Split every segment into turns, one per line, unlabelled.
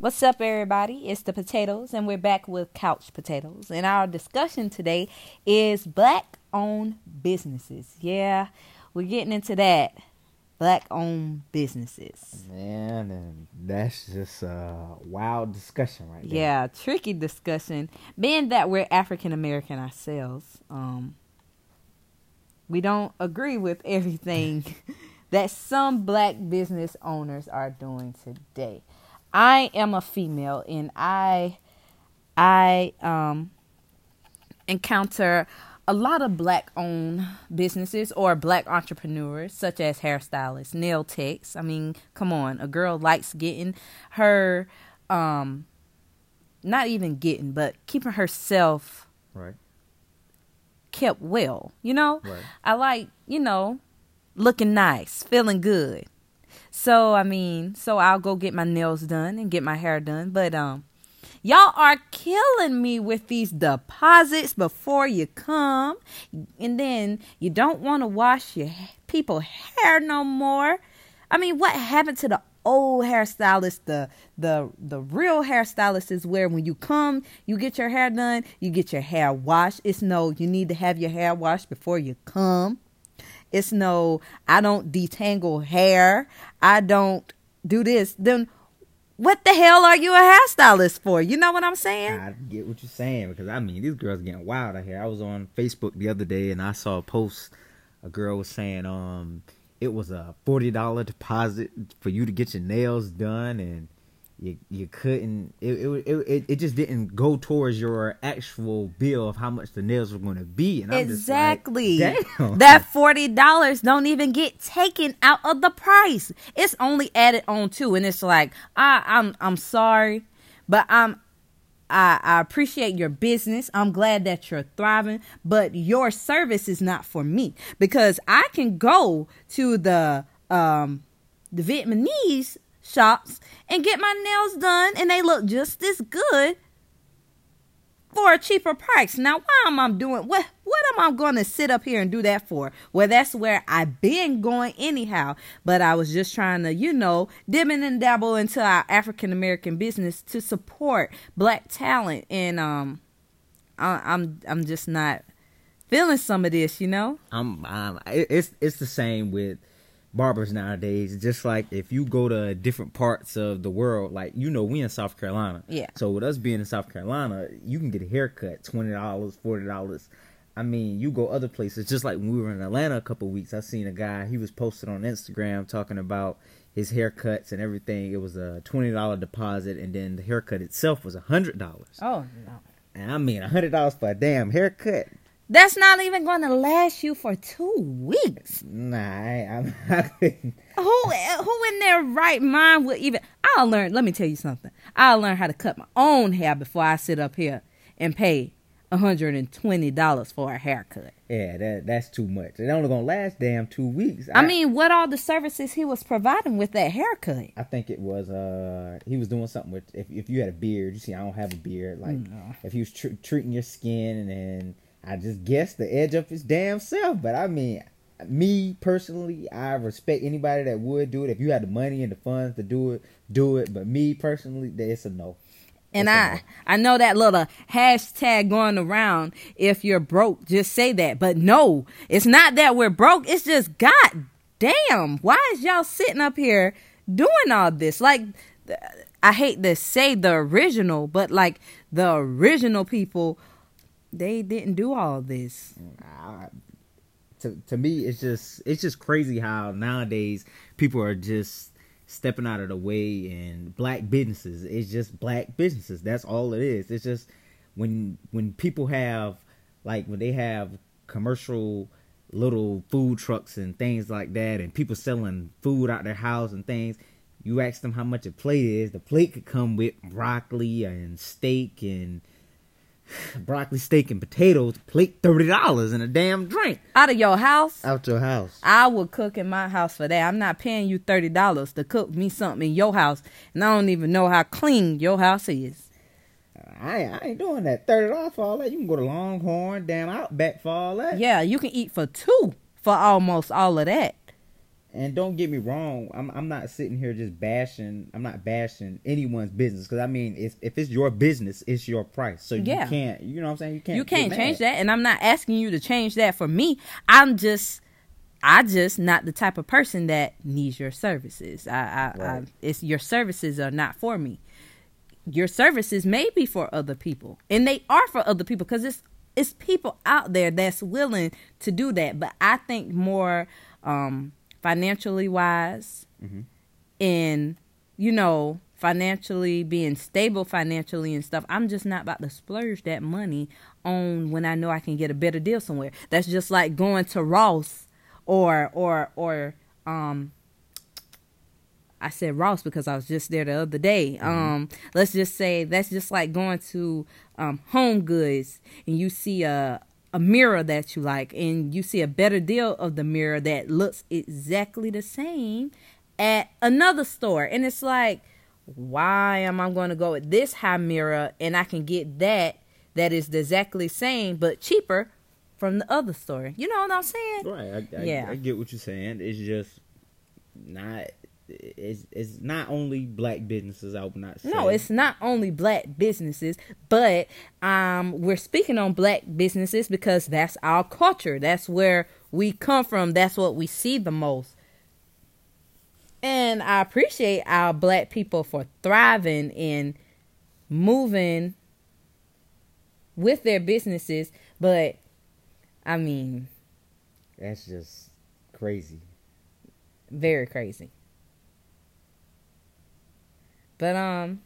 What's up, everybody? It's the potatoes, and we're back with couch potatoes. And our discussion today is black owned businesses. Yeah, we're getting into that. Black owned businesses.
Man, and that's just a wild discussion right there.
Yeah, tricky discussion. Being that we're African American ourselves, um, we don't agree with everything that some black business owners are doing today. I am a female and I I um encounter a lot of black owned businesses or black entrepreneurs such as hairstylists, nail techs. I mean, come on, a girl likes getting her um not even getting, but keeping herself
Right.
kept well, you know?
Right.
I like, you know, looking nice, feeling good. So, I mean, so I'll go get my nails done and get my hair done, but um y'all are killing me with these deposits before you come and then you don't want to wash your people hair no more. I mean, what happened to the old hairstylist? The the the real hairstylist is where when you come, you get your hair done, you get your hair washed. It's no you need to have your hair washed before you come. It's no I don't detangle hair. I don't do this. Then what the hell are you a hairstylist for? You know what I'm saying?
I get what you're saying because I mean these girls getting wild out here. I was on Facebook the other day and I saw a post. A girl was saying um it was a forty dollar deposit for you to get your nails done and you you couldn't it it, it it just didn't go towards your actual bill of how much the nails were going to be and I'm
exactly.
like,
That forty dollars don't even get taken out of the price. It's only added on to, and it's like, I, I'm I'm sorry, but I'm I, I appreciate your business. I'm glad that you're thriving, but your service is not for me because I can go to the um the Vietnamese shops and get my nails done, and they look just as good for a cheaper price. Now, why am I doing what? What am I going to sit up here and do that for? Well, that's where I've been going anyhow. But I was just trying to, you know, dim and dabble into our African American business to support black talent, and um, I, I'm I'm just not feeling some of this, you know.
I'm, I'm it's it's the same with barbers nowadays. Just like if you go to different parts of the world, like you know, we in South Carolina.
Yeah.
So with us being in South Carolina, you can get a haircut twenty dollars, forty dollars. I mean, you go other places. Just like when we were in Atlanta a couple weeks, I seen a guy. He was posted on Instagram talking about his haircuts and everything. It was a twenty dollar deposit, and then the haircut itself was a hundred dollars.
Oh no.
And I mean, a hundred dollars for a damn haircut.
That's not even going to last you for two weeks.
Nah, I, I'm. I couldn't.
who who in their right mind would even I'll learn let me tell you something. I'll learn how to cut my own hair before I sit up here and pay $120 for a haircut.
Yeah, that that's too much. It only gonna last damn two weeks.
I mean, what all the services he was providing with that haircut?
I think it was uh he was doing something with if if you had a beard. You see, I don't have a beard. Like
No.
if he was tr- treating your skin, and then I just guess the edge of his damn self. But I mean, me personally, I respect anybody that would do it. If you had the money and the funds to do it, do it. But me personally, it's a no.
And I. I know that little hashtag going around if you're broke, just say that. But no, it's not that we're broke. It's just god damn, why is y'all sitting up here doing all this? Like I hate to say the original, but like the original people they didn't do all this.
To to me it's just it's just crazy how nowadays people are just stepping out of the way and black businesses. It's just black businesses. That's all it is. It's just when when people have like when they have commercial little food trucks and things like that and people selling food out their house and things you ask them how much a plate is the plate could come with broccoli and steak and broccoli steak and potatoes plate thirty dollars and a damn drink
Out of your house,
out your house.
I would cook in my house for that. I'm not paying you thirty dollars to cook me something in your house, and I don't even know how clean your house is.
I, I ain't doing that thirty dollars for all that. You can go to Longhorn, damn Outback for all that.
Yeah, you can eat for two for almost all of that.
And don't get me wrong, I'm I'm not sitting here just bashing. I'm not bashing anyone's business because I mean, if if it's your business, it's your price. So
Yeah.
you can't, you know what I'm saying? You can't.
you can't change that and i'm not asking you to change that for me i'm just i just not the type of person that needs your services i i, I it's your services are not for me your services may be for other people and they are for other people because it's it's people out there that's willing to do that but i think more um financially wise
Mhm.
and you know financially being stable financially and stuff i'm just not about to splurge that money on when i know i can get a better deal somewhere that's just like going to ross or or or um I said Ross because I was just there the other day. Um, let's just say that's just like going to um, Home Goods and you see a a mirror that you like, and you see a better deal of the mirror that looks exactly the same at another store, and it's like, why am I going to go with this high mirror and I can get that that is the exactly same but cheaper from the other store? You know what I'm saying?
Right. I, I,
Yeah.
I get what you're saying. It's just not. It's it's not only black businesses. I would not say.
No, it's not only black businesses, but um, we're speaking on black businesses because that's our culture. That's where we come from. That's what we see the most. And I appreciate our black people for thriving and moving with their businesses, but I mean,
that's just crazy.
very crazy. But um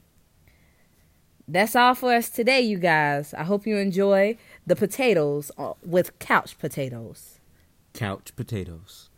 that's all for us today, you guys. I hope you enjoy the potatoes uh, with couch potatoes.
Couch potatoes.